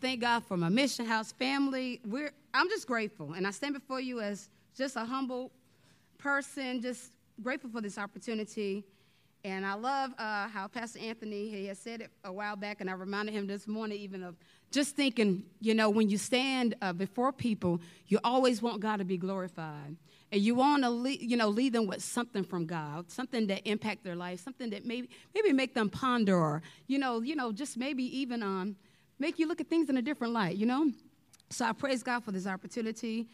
thank God for my mission house family. We're, I'm just grateful. And I stand before you as just a humble person, just grateful for this opportunity. And I love uh, how Pastor Anthony he has said it a while back, and I reminded him this morning even of just thinking, you know, when you stand uh, before people, you always want God to be glorified. And you want to, you know, lead them with something from God, something that impact their life, something that maybe, maybe make them ponder, or you know, you know, just maybe even um, make you look at things in a different light, you know. So I praise God for this opportunity.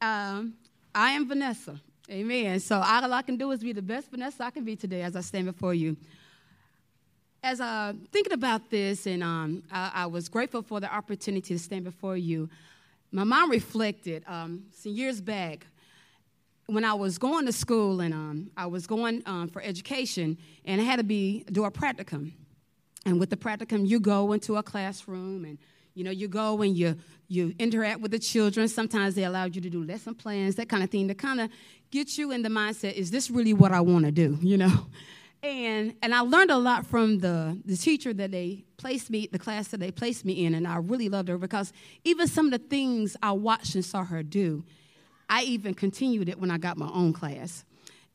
Um, I am Vanessa, Amen. So all I can do is be the best Vanessa I can be today as I stand before you as uh, thinking about this, and um, I, I, was grateful for the opportunity to stand before you, my mom reflected um, some years back when I was going to school and um, I was going um, for education, and I had to be do a practicum. And with the practicum, you go into a classroom, and you know you go and you you interact with the children. Sometimes they allow you to do lesson plans, that kind of thing, to kind of get you in the mindset: Is this really what I want to do? You know. And, and I learned a lot from the, the teacher that they placed me, the class that they placed me in, and I really loved her because even some of the things I watched and saw her do, I even continued it when I got my own class.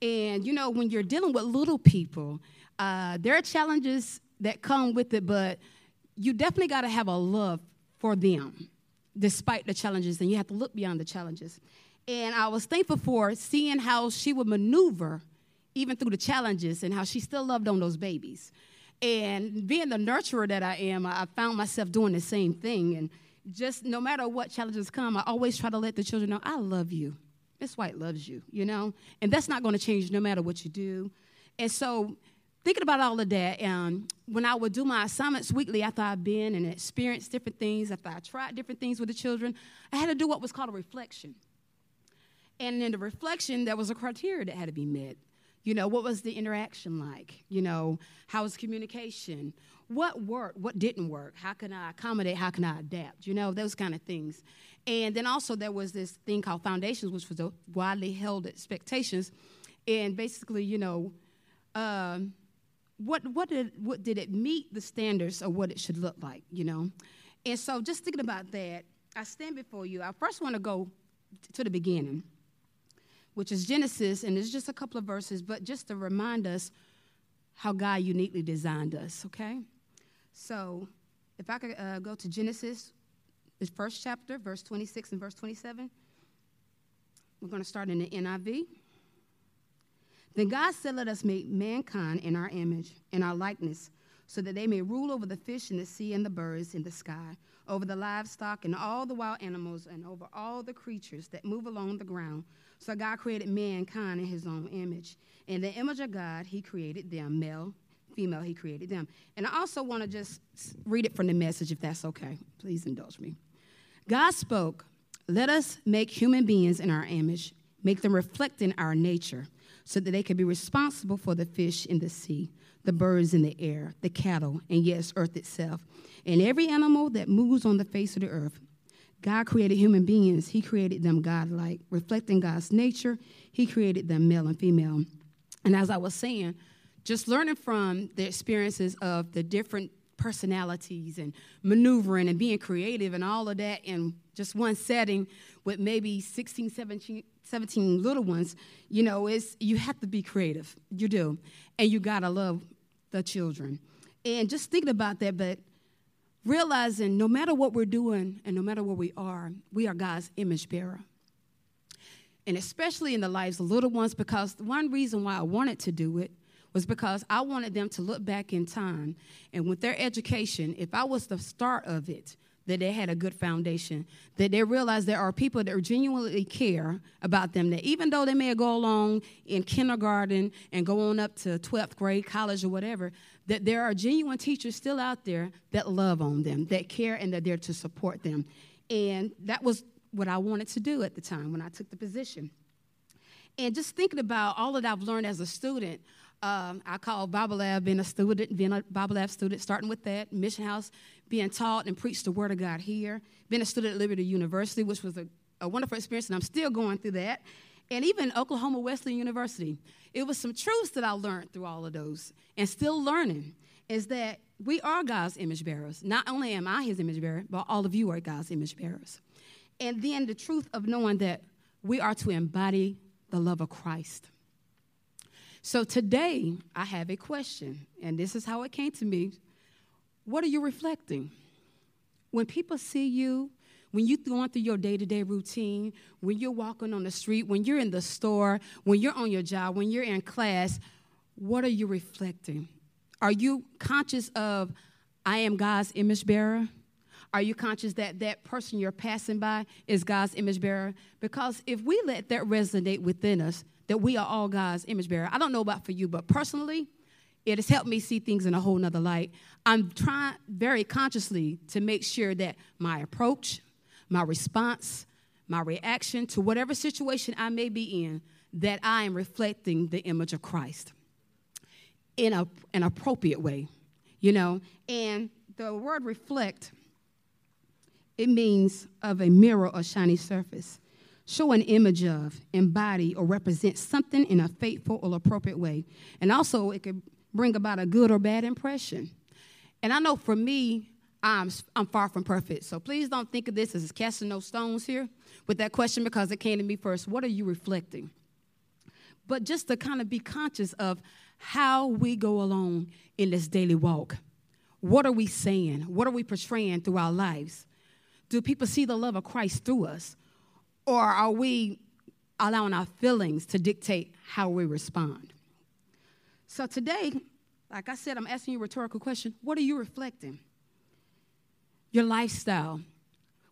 And you know, when you're dealing with little people, uh, there are challenges that come with it, but you definitely got to have a love for them despite the challenges, and you have to look beyond the challenges. And I was thankful for seeing how she would maneuver even through the challenges and how she still loved on those babies. And being the nurturer that I am, I found myself doing the same thing. And just no matter what challenges come, I always try to let the children know, I love you. Miss White loves you, you know? And that's not going to change no matter what you do. And so, thinking about all of that, um, when I would do my assignments weekly after I've been and experienced different things, after I tried different things with the children, I had to do what was called a reflection. And in the reflection, there was a criteria that had to be met. You know, what was the interaction like? You know, how was communication? What worked? What didn't work? How can I accommodate? How can I adapt? You know, those kind of things. And then also there was this thing called foundations, which was a widely held expectations. And basically, you know, um, what what did what did it meet the standards of what it should look like? You know, and so just thinking about that, I stand before you. I first want to go to the beginning which is Genesis, and it's just a couple of verses, but just to remind us how God uniquely designed us, okay? So if I could uh, go to Genesis, the first chapter, verse 26 and verse 27. We're going to start in the NIV. Then God said, Let us make mankind in our image, in our likeness, so that they may rule over the fish in the sea and the birds in the sky, over the livestock and all the wild animals, and over all the creatures that move along the ground. So God created mankind in his own image. In the image of God, he created them, male, female, he created them. And I also want to just read it from the message, if that's okay. Please indulge me. God spoke, Let us make human beings in our image, make them reflect in our nature, so that they could be responsible for the fish in the sea, the birds in the air, the cattle, and yes, earth itself, and every animal that moves on the face of the earth. God created human beings, He created them godlike, reflecting God's nature. He created them male and female. And as I was saying, just learning from the experiences of the different personalities and maneuvering and being creative and all of that in just one setting with maybe 16, 17, 17 little ones, you know, it's, you have to be creative. You do. And you got to love the children. And just thinking about that, but realizing no matter what we're doing and no matter where we are, we are God's image bearer. And especially in the lives of little ones, because one reason why I wanted to do it was because I wanted them to look back in time and with their education, if I was the start of it, that they had a good foundation, that they realized there are people that genuinely care about them, that even though they may go along in kindergarten and go on up to 12th grade, college, or whatever, that there are genuine teachers still out there that love on them, that care, and that they're to support them. And that was what I wanted to do at the time when I took the position. And just thinking about all that I've learned as a student, um, I call Bible Lab being a student, being a Bible Lab student, starting with that, Mission House, being taught and preached the Word of God here, being a student at Liberty University, which was a, a wonderful experience, and I'm still going through that and even Oklahoma Wesleyan University. It was some truths that I learned through all of those and still learning is that we are God's image bearers. Not only am I his image bearer, but all of you are God's image bearers. And then the truth of knowing that we are to embody the love of Christ. So today, I have a question, and this is how it came to me. What are you reflecting? When people see you, when you're going through your day to day routine, when you're walking on the street, when you're in the store, when you're on your job, when you're in class, what are you reflecting? Are you conscious of, I am God's image bearer? Are you conscious that that person you're passing by is God's image bearer? Because if we let that resonate within us, that we are all God's image bearer. I don't know about for you, but personally, it has helped me see things in a whole nother light. I'm trying very consciously to make sure that my approach, my response, my reaction to whatever situation I may be in, that I am reflecting the image of Christ in a, an appropriate way, you know. And the word reflect, it means of a mirror or shiny surface. Show an image of, embody, or represent something in a faithful or appropriate way. And also, it could bring about a good or bad impression. And I know for me, I'm, I'm far from perfect. So please don't think of this as casting no stones here with that question because it came to me first. What are you reflecting? But just to kind of be conscious of how we go along in this daily walk. What are we saying? What are we portraying through our lives? Do people see the love of Christ through us? Or are we allowing our feelings to dictate how we respond? So today, like I said, I'm asking you a rhetorical question. What are you reflecting? Your lifestyle.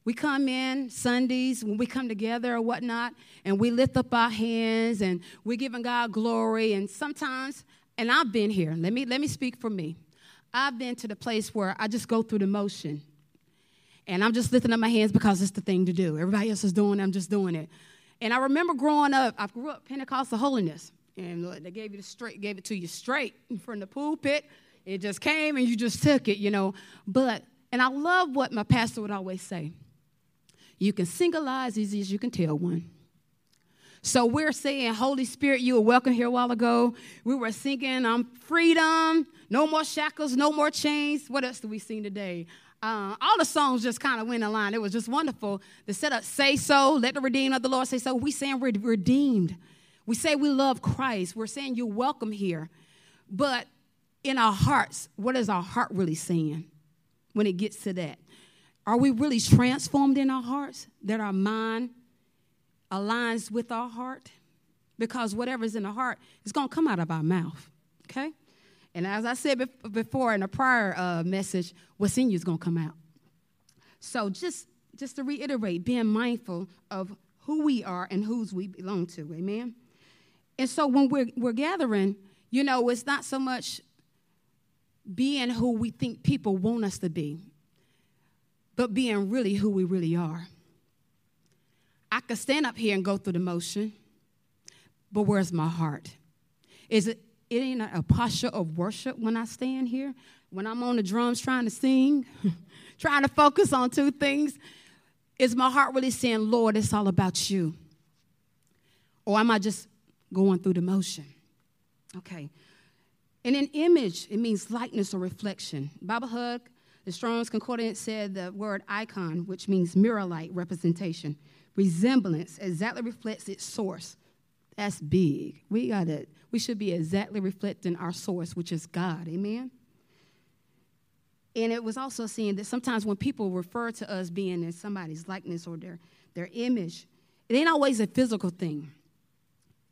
We come in Sundays when we come together or whatnot, and we lift up our hands and we're giving God glory. And sometimes and I've been here. Let me let me speak for me. I've been to the place where I just go through the motion. And I'm just lifting up my hands because it's the thing to do. Everybody else is doing it, I'm just doing it. And I remember growing up, I grew up Pentecostal holiness. And they gave you the straight, gave it to you straight from the pulpit. It just came and you just took it, you know. But and I love what my pastor would always say. You can single as easy as you can tell one. So we're saying, Holy Spirit, you were welcome here a while ago. We were singing um, freedom, no more shackles, no more chains. What else do we sing today? Uh, all the songs just kind of went in line. It was just wonderful. The setup, say so, let the redeemed of the Lord say so. We saying we're redeemed. We say we love Christ. We're saying you're welcome here. But in our hearts, what is our heart really saying when it gets to that? Are we really transformed in our hearts? That our mind aligns with our heart because whatever's in the heart is going to come out of our mouth. Okay? And as I said before in a prior uh, message, what's in you is going to come out. So just just to reiterate, being mindful of who we are and whose we belong to. Amen. And so when we're we're gathering, you know, it's not so much being who we think people want us to be, but being really who we really are. I could stand up here and go through the motion, but where's my heart? Is it, it ain't a posture of worship when I stand here? When I'm on the drums trying to sing, trying to focus on two things? Is my heart really saying, Lord, it's all about you? Or am I just going through the motion? Okay. And an image, it means likeness or reflection. Bible Hub, the Strong's Concordance said the word icon, which means mirror like representation resemblance exactly reflects its source. That's big. We got it. We should be exactly reflecting our source, which is God. Amen. And it was also saying that sometimes when people refer to us being in somebody's likeness or their, their image, it ain't always a physical thing.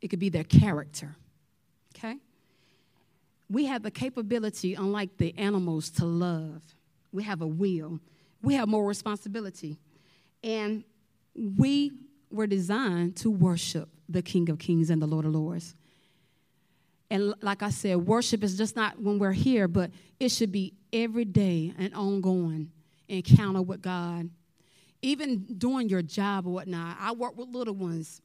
It could be their character. Okay? We have the capability, unlike the animals, to love. We have a will. We have more responsibility. And we were designed to worship the King of Kings and the Lord of Lords. And like I said, worship is just not when we're here, but it should be every day an ongoing encounter with God. Even doing your job or whatnot. I work with little ones.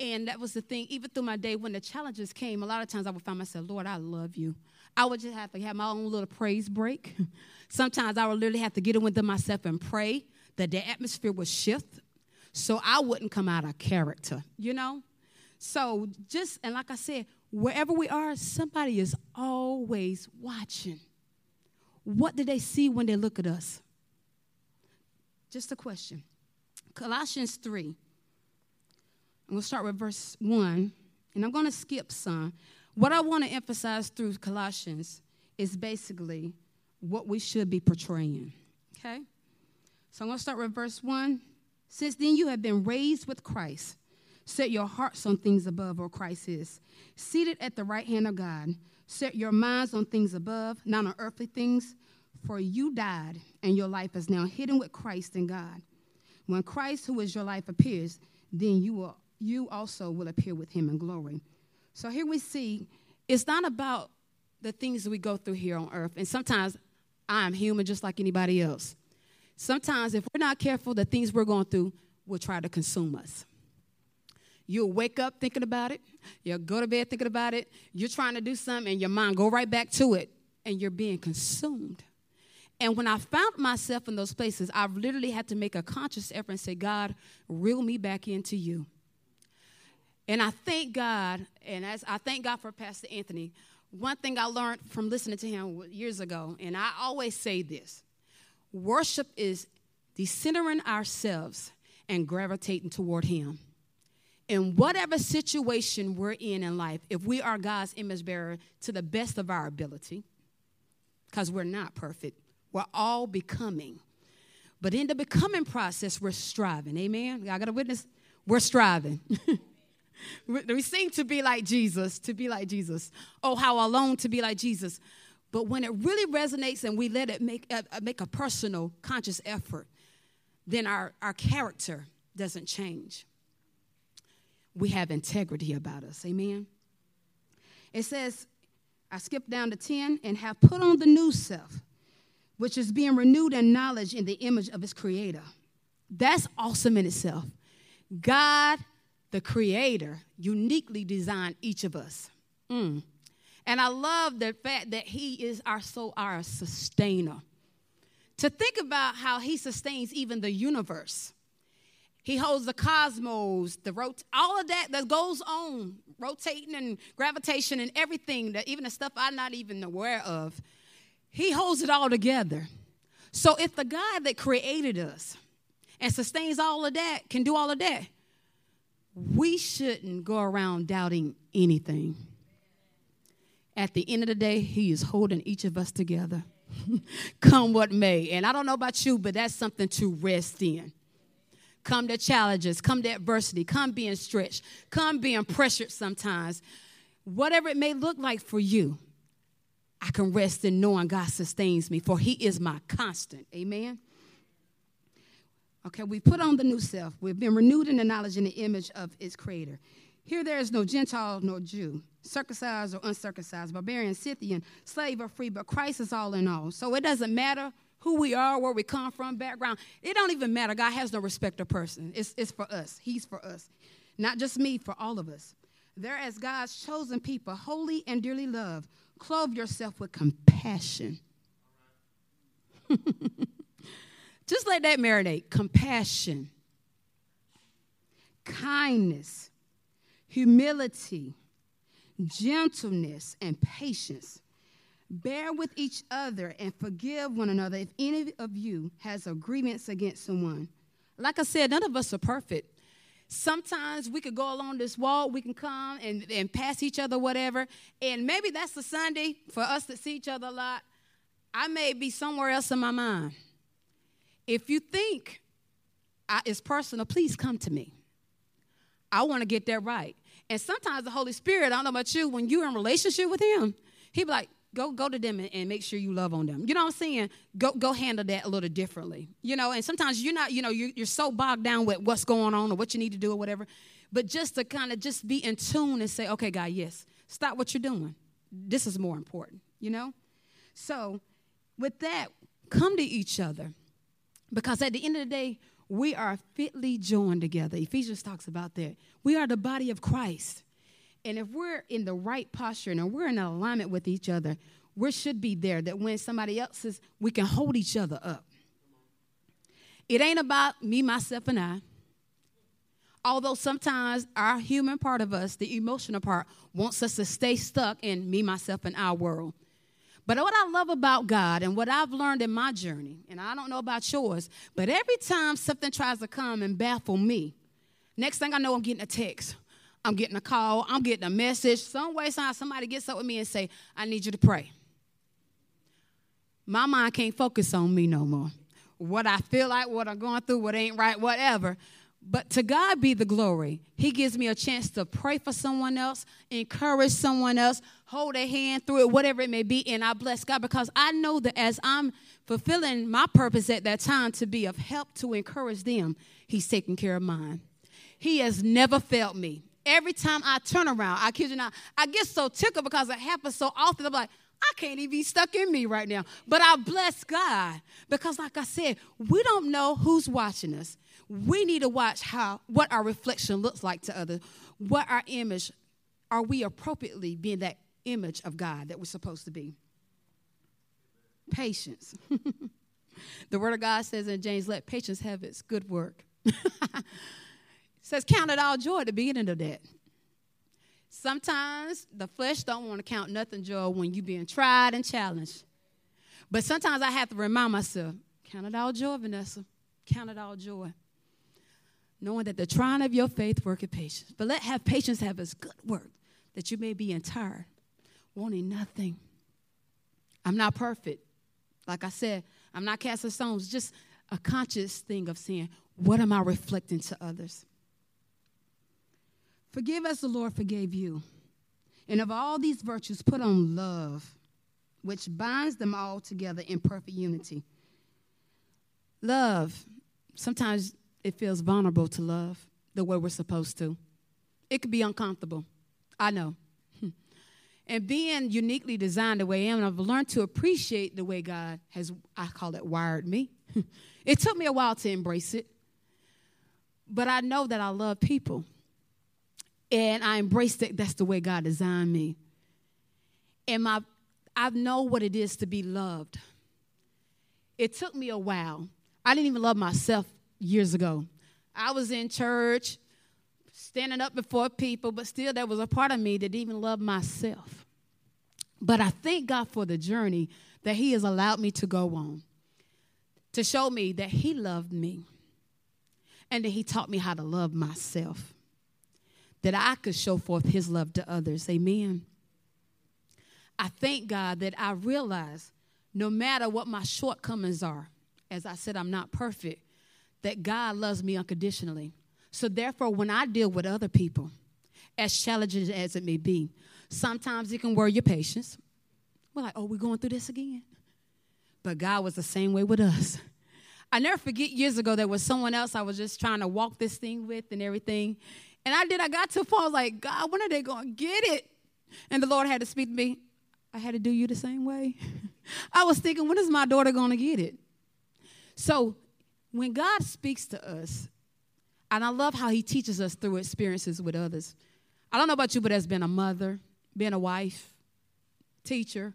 And that was the thing, even through my day when the challenges came, a lot of times I would find myself, Lord, I love you. I would just have to have my own little praise break. Sometimes I would literally have to get in with myself and pray that the atmosphere would shift so I wouldn't come out of character, you know? So just, and like I said, wherever we are, somebody is always watching. what do they see when they look at us? Just a question. Colossians 3. I'm going to start with verse 1, and I'm going to skip some. What I want to emphasize through Colossians is basically what we should be portraying. Okay? So I'm going to start with verse 1. Since then you have been raised with Christ. Set your hearts on things above where Christ is, seated at the right hand of God. Set your minds on things above, not on earthly things, for you died, and your life is now hidden with Christ in God. When Christ, who is your life, appears, then you will you also will appear with him in glory. So here we see it's not about the things we go through here on earth. And sometimes I'm human just like anybody else. Sometimes if we're not careful, the things we're going through will try to consume us. You'll wake up thinking about it. You'll go to bed thinking about it. You're trying to do something and your mind go right back to it and you're being consumed. And when I found myself in those places, I've literally had to make a conscious effort and say, God, reel me back into you. And I thank God, and as I thank God for Pastor Anthony, one thing I learned from listening to him years ago, and I always say this worship is decentering ourselves and gravitating toward Him. In whatever situation we're in in life, if we are God's image bearer to the best of our ability, because we're not perfect, we're all becoming. But in the becoming process, we're striving. Amen. I got a witness. We're striving. we seem to be like Jesus, to be like Jesus. Oh, how I long to be like Jesus. But when it really resonates and we let it make, uh, uh, make a personal, conscious effort, then our, our character doesn't change. We have integrity about us. Amen. It says, I skip down to 10, and have put on the new self which is being renewed in knowledge in the image of its creator. That's awesome in itself. God, the creator, uniquely designed each of us. Mm. And I love the fact that he is our soul, our sustainer. To think about how he sustains even the universe. He holds the cosmos, the rot- all of that that goes on, rotating and gravitation and everything, that even the stuff I'm not even aware of. He holds it all together. So if the God that created us and sustains all of that can do all of that, we shouldn't go around doubting anything. At the end of the day, He is holding each of us together, come what may. And I don't know about you, but that's something to rest in. Come the challenges, come the adversity, come being stretched, come being pressured sometimes. Whatever it may look like for you, I can rest in knowing God sustains me, for He is my constant. Amen. Okay, we put on the new self. We've been renewed in the knowledge and the image of its creator. Here there is no Gentile nor Jew, circumcised or uncircumcised, barbarian, Scythian, slave or free, but Christ is all in all. So it doesn't matter who we are, where we come from, background. It don't even matter. God has no respect of person. It's, it's for us. He's for us. Not just me, for all of us. There as God's chosen people, holy and dearly loved, Clothe yourself with compassion. Just let that marinate. Compassion, kindness, humility, gentleness, and patience. Bear with each other and forgive one another if any of you has a grievance against someone. Like I said, none of us are perfect. Sometimes we could go along this wall, we can come and, and pass each other, whatever. And maybe that's the Sunday for us to see each other a lot. I may be somewhere else in my mind. If you think I, it's personal, please come to me. I want to get that right. And sometimes the Holy Spirit, I don't know about you, when you're in relationship with Him, He be like, go go to them and, and, make sure you love on them. You know what I'm saying? Go go handle that a little differently. You know, and sometimes you're not, you know, you're, you're so bogged down with what's going on or what you need to do or whatever. But just to kind of just be in tune and say, okay, God, yes, stop what you're doing. This is more important, you know? So with that, come to each other. Because at the end of the day, we are fitly joined together. Ephesians talks about that. We are the body of Christ. And if we're in the right posture and we're in alignment with each other, we should be there that when somebody else is, we can hold each other up. It ain't about me, myself, and I. Although sometimes our human part of us, the emotional part, wants us to stay stuck in me, myself, and our world. But what I love about God and what I've learned in my journey, and I don't know about yours, but every time something tries to come and baffle me, next thing I know, I'm getting a text. I'm getting a call. I'm getting a message. Some way, somehow, somebody gets up with me and say, I need you to pray. My mind can't focus on me no more. What I feel like, what I'm going through, what ain't right, whatever. But to God be the glory. He gives me a chance to pray for someone else, encourage someone else, hold a hand through it, whatever it may be. And I bless God because I know that as I'm fulfilling my purpose at that time to be of help to encourage them, He's taking care of mine. He has never failed me. Every time I turn around, I kid you not, I get so tickled because it happens so often. I'm like, I can't even be stuck in me right now. But I bless God because, like I said, we don't know who's watching us we need to watch how what our reflection looks like to others. What our image are we appropriately being that image of god that we're supposed to be? Patience. The word of god says in james let patience have its good work. Says count it all joy at the beginning of that. Sometimes the flesh don't want to count nothing joy when you're being tried and challenged. But sometimes i have to remind myself count it all joy vanessa. Count it all joy knowing that the trying of your faith worketh patience. But let have patience have its good work, that you may be entire, wanting nothing. I'm not perfect. Like I said, I'm not casting stones, just a conscious thing of saying, what am I reflecting to others? Forgive as the Lord forgave you. And of all these virtues, put on love, which binds them all together in perfect unity. Love, sometimes it feels vulnerable to love the way we're supposed to. It could be uncomfortable. I know. Hmm. And being uniquely designed the way I am, I've learned to appreciate the way God has, I call it, wired me. Hmm. it took me a while to embrace it, but I know that I love people. And I embrace it. That's the way God designed me. And my, I know what it is to be loved. It took me a while. I didn't even love myself years ago. I was in church, standing up before people, but still there was a part of me that didn't even love myself. But I thank God for the journey that He has allowed me to go on to show me that He loved me and that He taught me how to love myself, that I could show forth His love to others. Amen. I thank God that I realize no matter what my shortcomings are, as I said, I'm not perfect, that God loves me unconditionally. So, therefore, when I deal with other people, as challenging as it may be, sometimes it can wear your patience. We're like, oh, we're going through this again. But God was the same way with us. I never forget years ago there was someone else I was just trying to walk this thing with and everything. And I did, I got to a point, I was like, God, when are they going to get it? And the Lord had to speak to me. I had to do you the same way. I was thinking, when is my daughter going to get it? So when God speaks to us, and I love how he teaches us through experiences with others. I don't know about you, but as being a mother, being a wife, teacher,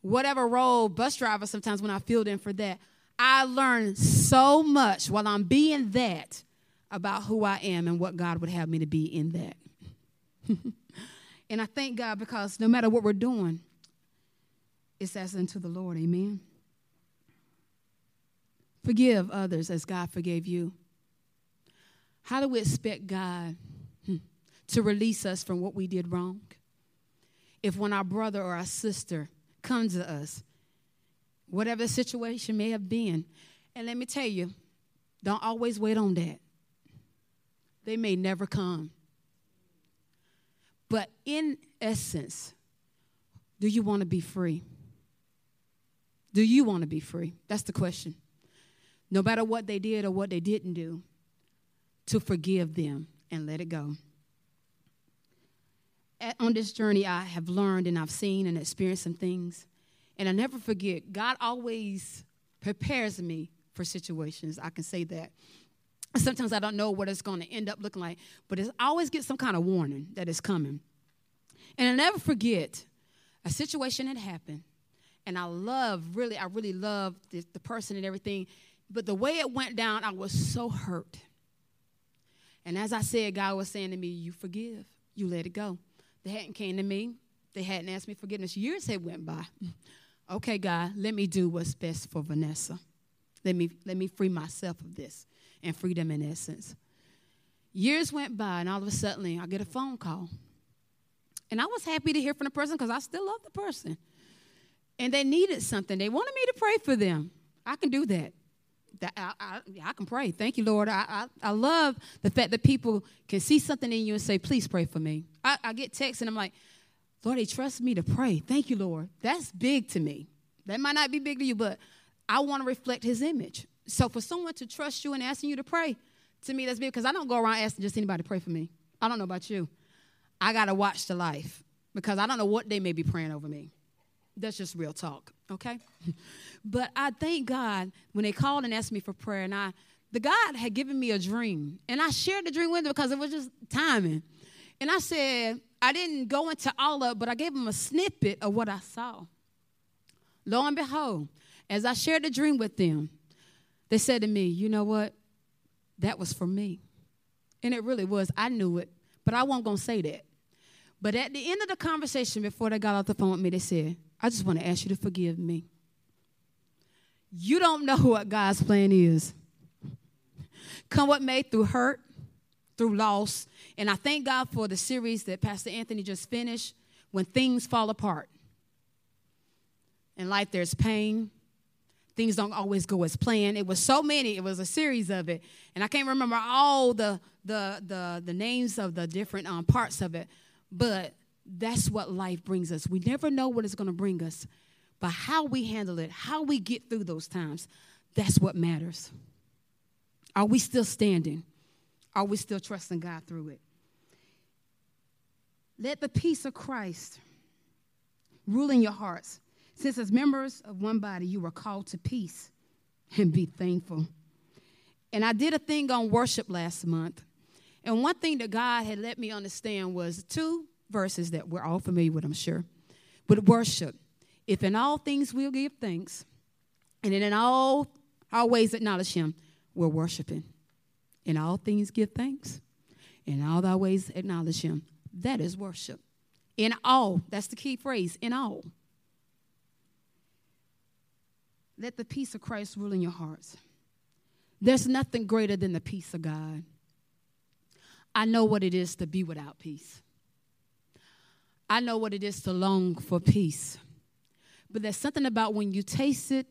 whatever role, bus driver, sometimes when I filled in for that, I learned so much while I'm being that about who I am and what God would have me to be in that. and I thank God because no matter what we're doing, it's as unto the Lord. Amen. Forgive others as God forgave you. How do we expect God hmm, to release us from what we did wrong? If when our brother or our sister comes to us, whatever the situation may have been, and let me tell you, don't always wait on that. They may never come. But in essence, do you want to be free? Do you want to be free? That's the question no matter what they did or what they didn't do, to forgive them and let it go. At, on this journey, I have learned and I've seen and experienced some things. And I never forget, God always prepares me for situations. I can say that. Sometimes I don't know what it's going to end up looking like, but I always get some kind of warning that it's coming. And I never forget a situation that happened. And I love, really, I really love the, the person and everything. But the way it went down, I was so hurt. And as I said, God was saying to me, You forgive, you let it go. They hadn't came to me, they hadn't asked me forgiveness. Years had went by. okay, God, let me do what's best for Vanessa. Let me, let me free myself of this and freedom in essence. Years went by, and all of a sudden, I get a phone call. And I was happy to hear from the person because I still love the person. And they needed something. They wanted me to pray for them. I can do that. That I, I, I can pray. Thank you, Lord. I, I, I, love the fact that people can see something in you and say, please pray for me. I, I get texts and I'm like, Lord, they trust me to pray. Thank you, Lord. That's big to me. That might not be big to you, but I want to reflect his image. So for someone to trust you and asking you to pray, to me, that's big because I don't go around asking just anybody to pray for me. I don't know about you. I got to watch the life because I don't know what they may be praying over me. That's just real talk, okay? but I thank God when they called and asked me for prayer, and I, the God had given me a dream, and I shared the dream with them because it was just timing. And I said, I didn't go into all of it, but I gave them a snippet of what I saw. Lo and behold, as I shared the dream with them, they said to me, You know what? That was for me. And it really was. I knew it, but I wasn't going to say that. But at the end of the conversation, before they got off the phone with me, they said, I just want to ask you to forgive me. You don't know what God's plan is. Come what may through hurt, through loss. And I thank God for the series that Pastor Anthony just finished when things fall apart. In life, there's pain. Things don't always go as planned. It was so many, it was a series of it. And I can't remember all the, the, the, the names of the different um, parts of it. But that's what life brings us. We never know what it's going to bring us, but how we handle it, how we get through those times, that's what matters. Are we still standing? Are we still trusting God through it? Let the peace of Christ rule in your hearts. Since, as members of one body, you are called to peace and be thankful. And I did a thing on worship last month. And one thing that God had let me understand was two verses that we're all familiar with, I'm sure. But worship. If in all things we'll give thanks, and in all our ways acknowledge Him, we're worshiping. In all things give thanks, in all thy ways acknowledge Him. That is worship. In all, that's the key phrase, in all. Let the peace of Christ rule in your hearts. There's nothing greater than the peace of God. I know what it is to be without peace. I know what it is to long for peace. But there's something about when you taste it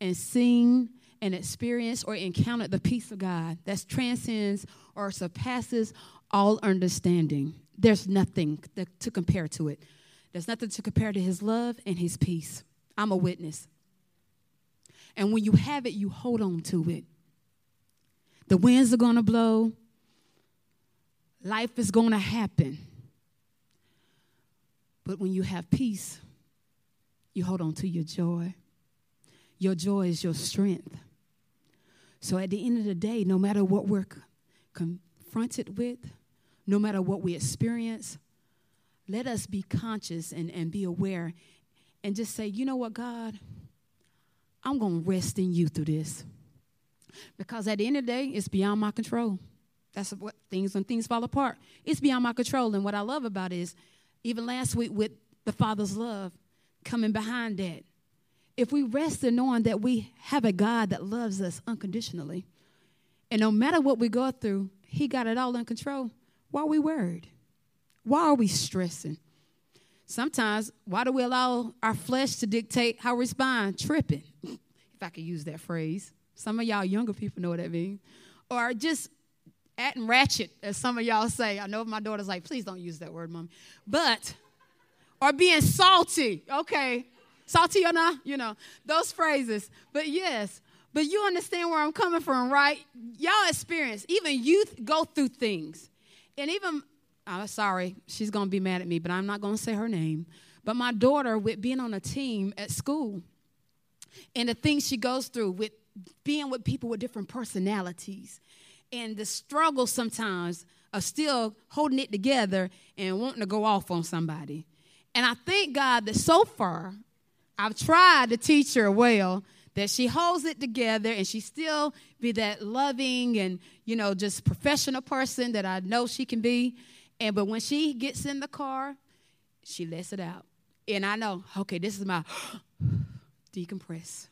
and sing and experience or encounter the peace of God that transcends or surpasses all understanding. There's nothing that, to compare to it. There's nothing to compare to His love and His peace. I'm a witness. And when you have it, you hold on to it. The winds are going to blow, life is going to happen. But when you have peace, you hold on to your joy. Your joy is your strength. So at the end of the day, no matter what we're confronted with, no matter what we experience, let us be conscious and, and be aware and just say, you know what, God, I'm going to rest in you through this. Because at the end of the day, it's beyond my control. That's what things when things fall apart. It's beyond my control. And what I love about it is even last week with the Father's love coming behind that. If we rest in knowing that we have a God that loves us unconditionally, and no matter what we go through, He got it all in control, why are we worried? Why are we stressing? Sometimes, why do we allow our flesh to dictate how we respond? Tripping, if I could use that phrase. Some of y'all younger people know what that means. Or just acting ratchet, as some of y'all say. I know my daughter's like, please don't use that word, mom. But, or being salty, okay. Salty or not, you know, those phrases. But yes, but you understand where I'm coming from, right? Y'all experience, even youth go through things. And even, I'm sorry, she's gonna be mad at me, but I'm not gonna say her name. But my daughter, with being on a team at school, and the things she goes through with being with people with different personalities and the struggle sometimes of still holding it together and wanting to go off on somebody. And I thank God that so far, I've tried to teach her well that she holds it together and she still be that loving and you know just professional person that I know she can be. And but when she gets in the car, she lets it out. And I know, okay, this is my decompress.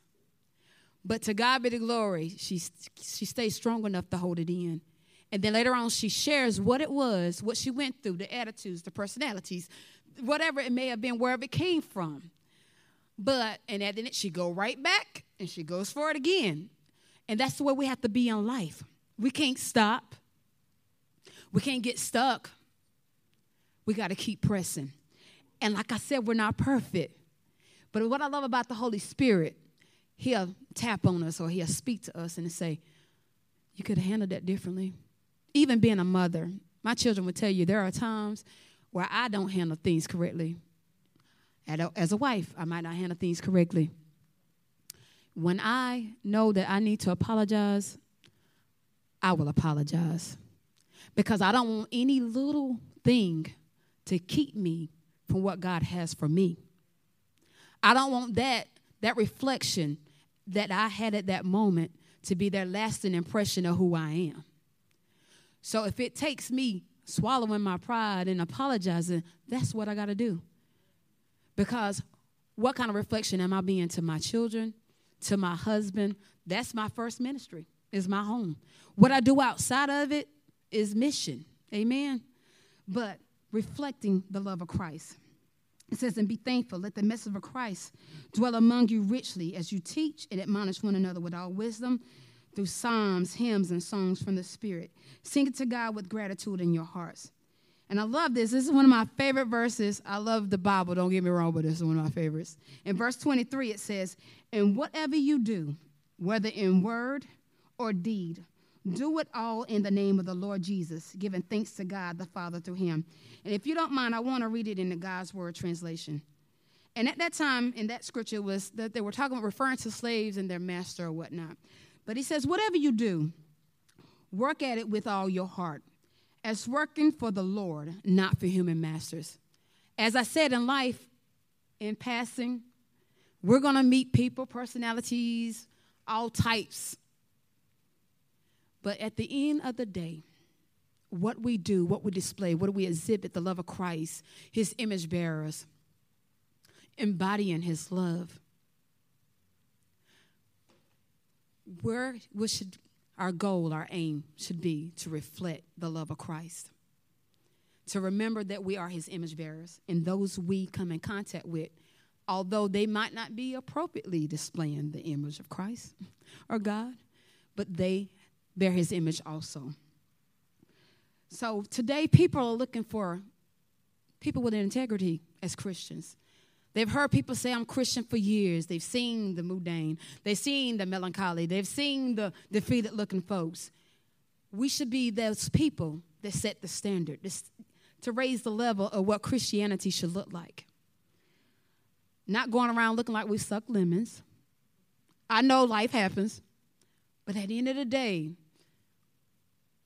But to God be the glory, she, she stays strong enough to hold it in. And then later on, she shares what it was, what she went through, the attitudes, the personalities, whatever it may have been, wherever it came from. But, and then she go right back and she goes for it again. And that's the way we have to be in life. We can't stop. We can't get stuck. We got to keep pressing. And like I said, we're not perfect. But what I love about the Holy Spirit, He'll tap on us or He'll speak to us and say, You could have handled that differently. Even being a mother, my children would tell you there are times where I don't handle things correctly. As a wife, I might not handle things correctly. When I know that I need to apologize, I will apologize. Because I don't want any little thing to keep me from what God has for me. I don't want that that reflection that I had at that moment to be their lasting impression of who I am. So if it takes me swallowing my pride and apologizing, that's what I got to do. Because what kind of reflection am I being to my children, to my husband? That's my first ministry, is my home. What I do outside of it is mission. Amen. But reflecting the love of Christ. It says, and be thankful. Let the message of Christ dwell among you richly as you teach and admonish one another with all wisdom through psalms, hymns, and songs from the Spirit. Sing it to God with gratitude in your hearts. And I love this. This is one of my favorite verses. I love the Bible, don't get me wrong, but this is one of my favorites. In verse 23, it says, And whatever you do, whether in word or deed, do it all in the name of the Lord Jesus, giving thanks to God the Father through him. And if you don't mind, I want to read it in the God's Word translation. And at that time, in that scripture, was that they were talking, about referring to slaves and their master or whatnot. But he says, Whatever you do, work at it with all your heart, as working for the Lord, not for human masters. As I said in life, in passing, we're going to meet people, personalities, all types but at the end of the day, what we do, what we display, what do we exhibit the love of Christ, his image bearers, embodying his love. Where what should our goal, our aim should be to reflect the love of Christ. To remember that we are his image bearers and those we come in contact with, although they might not be appropriately displaying the image of Christ or God, but they bear his image also. So today, people are looking for people with integrity as Christians. They've heard people say, I'm Christian for years. They've seen the mundane, they've seen the melancholy, they've seen the defeated looking folks. We should be those people that set the standard to raise the level of what Christianity should look like. Not going around looking like we suck lemons. I know life happens, but at the end of the day,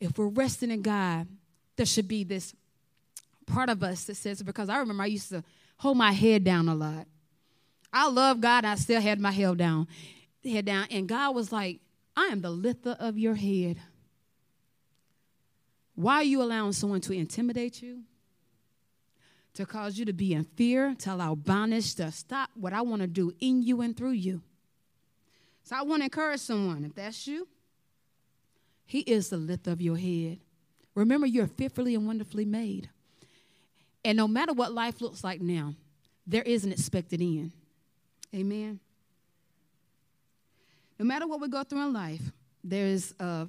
if we're resting in God, there should be this part of us that says, because I remember I used to hold my head down a lot. I love God, I still had my head down, head down, and God was like, I am the lifter of your head. Why are you allowing someone to intimidate you? To cause you to be in fear, to allow bondage to stop what I want to do in you and through you. So I want to encourage someone, if that's you, he is the lift of your head. Remember, you're fearfully and wonderfully made. And no matter what life looks like now, there is an expected end. Amen. No matter what we go through in life, there is uh,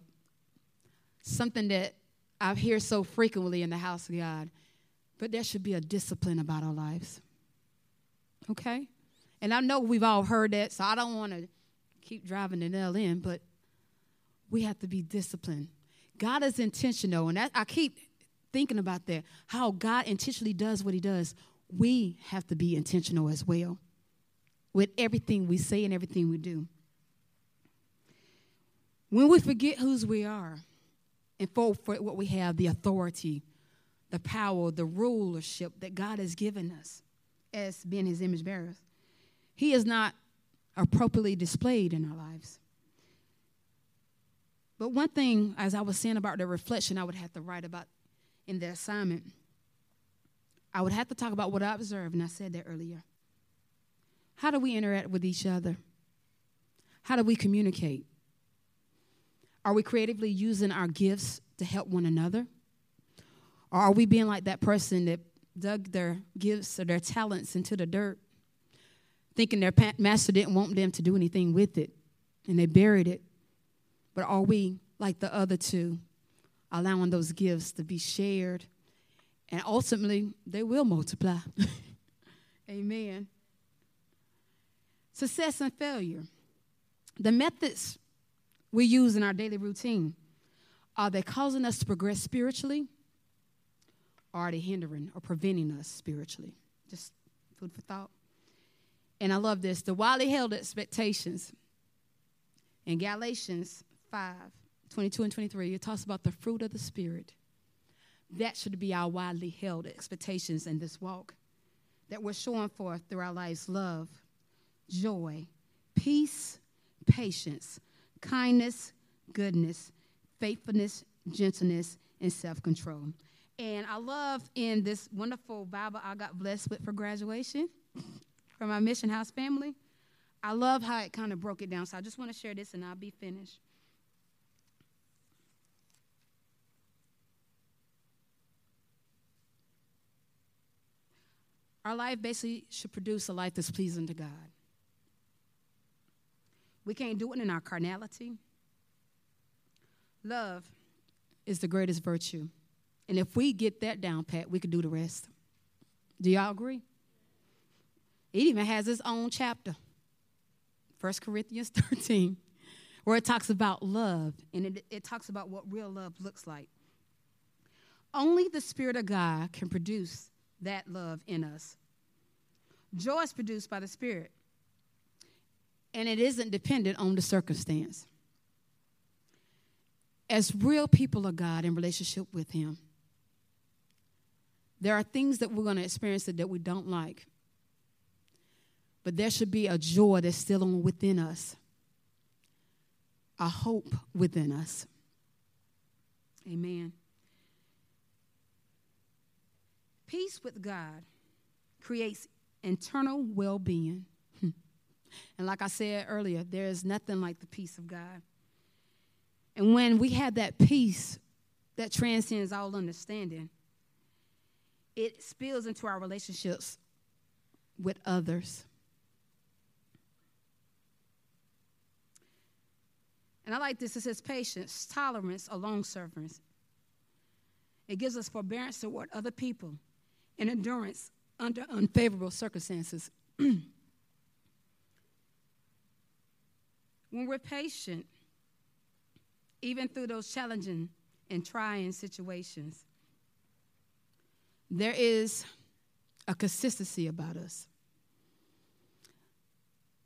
something that I hear so frequently in the house of God, but there should be a discipline about our lives. Okay? And I know we've all heard that, so I don't want to keep driving the nail in, but we have to be disciplined. God is intentional, and that, I keep thinking about that. How God intentionally does what He does. We have to be intentional as well with everything we say and everything we do. When we forget whose we are and for, for what we have, the authority, the power, the rulership that God has given us as being His image bearers, He is not appropriately displayed in our lives. But one thing, as I was saying about the reflection, I would have to write about in the assignment, I would have to talk about what I observed, and I said that earlier. How do we interact with each other? How do we communicate? Are we creatively using our gifts to help one another? Or are we being like that person that dug their gifts or their talents into the dirt, thinking their master didn't want them to do anything with it, and they buried it? But are we like the other two, allowing those gifts to be shared? And ultimately, they will multiply. Amen. Success and failure. The methods we use in our daily routine are they causing us to progress spiritually? Or are they hindering or preventing us spiritually? Just food for thought. And I love this the widely held expectations in Galatians 5 22 and 23, it talks about the fruit of the Spirit. That should be our widely held expectations in this walk that we're showing forth through our lives love, joy, peace, patience, kindness, goodness, faithfulness, gentleness, and self control. And I love in this wonderful Bible I got blessed with for graduation from my Mission House family. I love how it kind of broke it down. So I just want to share this and I'll be finished. Our life basically should produce a life that's pleasing to God. We can't do it in our carnality. Love is the greatest virtue. And if we get that down pat, we can do the rest. Do y'all agree? It even has its own chapter, 1 Corinthians 13, where it talks about love and it, it talks about what real love looks like. Only the Spirit of God can produce that love in us. Joy is produced by the Spirit and it isn't dependent on the circumstance. As real people of God in relationship with Him, there are things that we're going to experience that we don't like. But there should be a joy that's still on within us, a hope within us. Amen. Peace with God creates internal well being hmm. and like I said earlier, there is nothing like the peace of God. And when we have that peace that transcends all understanding, it spills into our relationships with others. And I like this. It says patience, tolerance, or long suffering. It gives us forbearance toward other people and endurance under unfavorable circumstances. when we're patient, even through those challenging and trying situations, there is a consistency about us.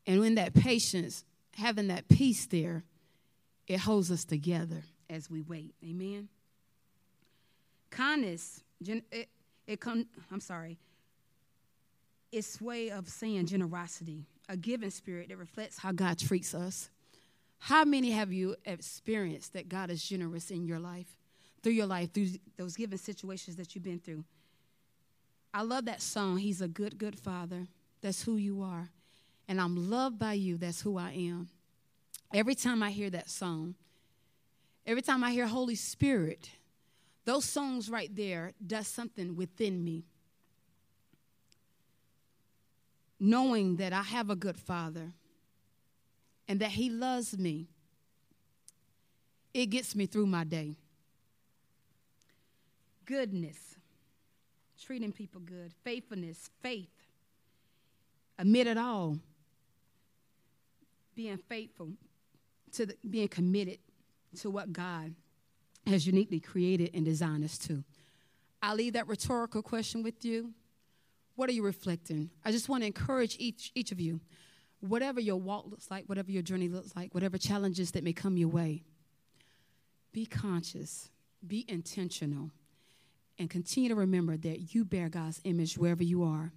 And when that patience, having that peace there, it holds us together as we wait. Amen. Kindness, it come, I'm sorry, it's way of saying generosity, a giving spirit that reflects how God treats us. How many have you experienced that God is generous in your life, through your life, through those given situations that you've been through? I love that song, He's a Good, Good Father. That's who you are. And I'm loved by you. That's who I am. Every time I hear that song, every time I hear Holy Spirit, those songs right there does something within me. Knowing that I have a good father and that He loves me, it gets me through my day. Goodness, treating people good, faithfulness, faith, amid it all, being faithful to the, being committed to what God has uniquely created and designed us to. I leave that rhetorical question with you. What are you reflecting? I just want to encourage each, each of you whatever your walk looks like, whatever your journey looks like, whatever challenges that may come your way, be conscious, be intentional, and continue to remember that you bear God's image wherever you are,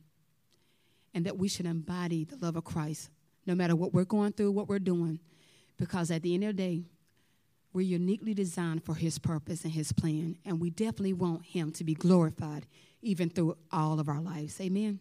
and that we should embody the love of Christ no matter what we're going through, what we're doing, because at the end of the day, we're uniquely designed for His purpose and His plan, and we definitely want Him to be glorified even through all of our lives. Amen.